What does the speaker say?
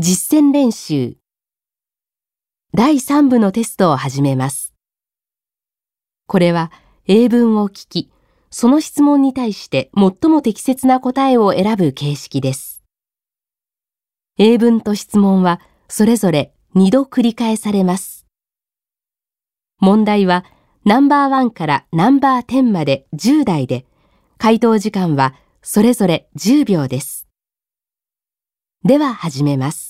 実践練習第3部のテストを始めます。これは英文を聞き、その質問に対して最も適切な答えを選ぶ形式です。英文と質問はそれぞれ2度繰り返されます。問題はナンバー1からナンバー10まで10題で、回答時間はそれぞれ10秒です。では始めます。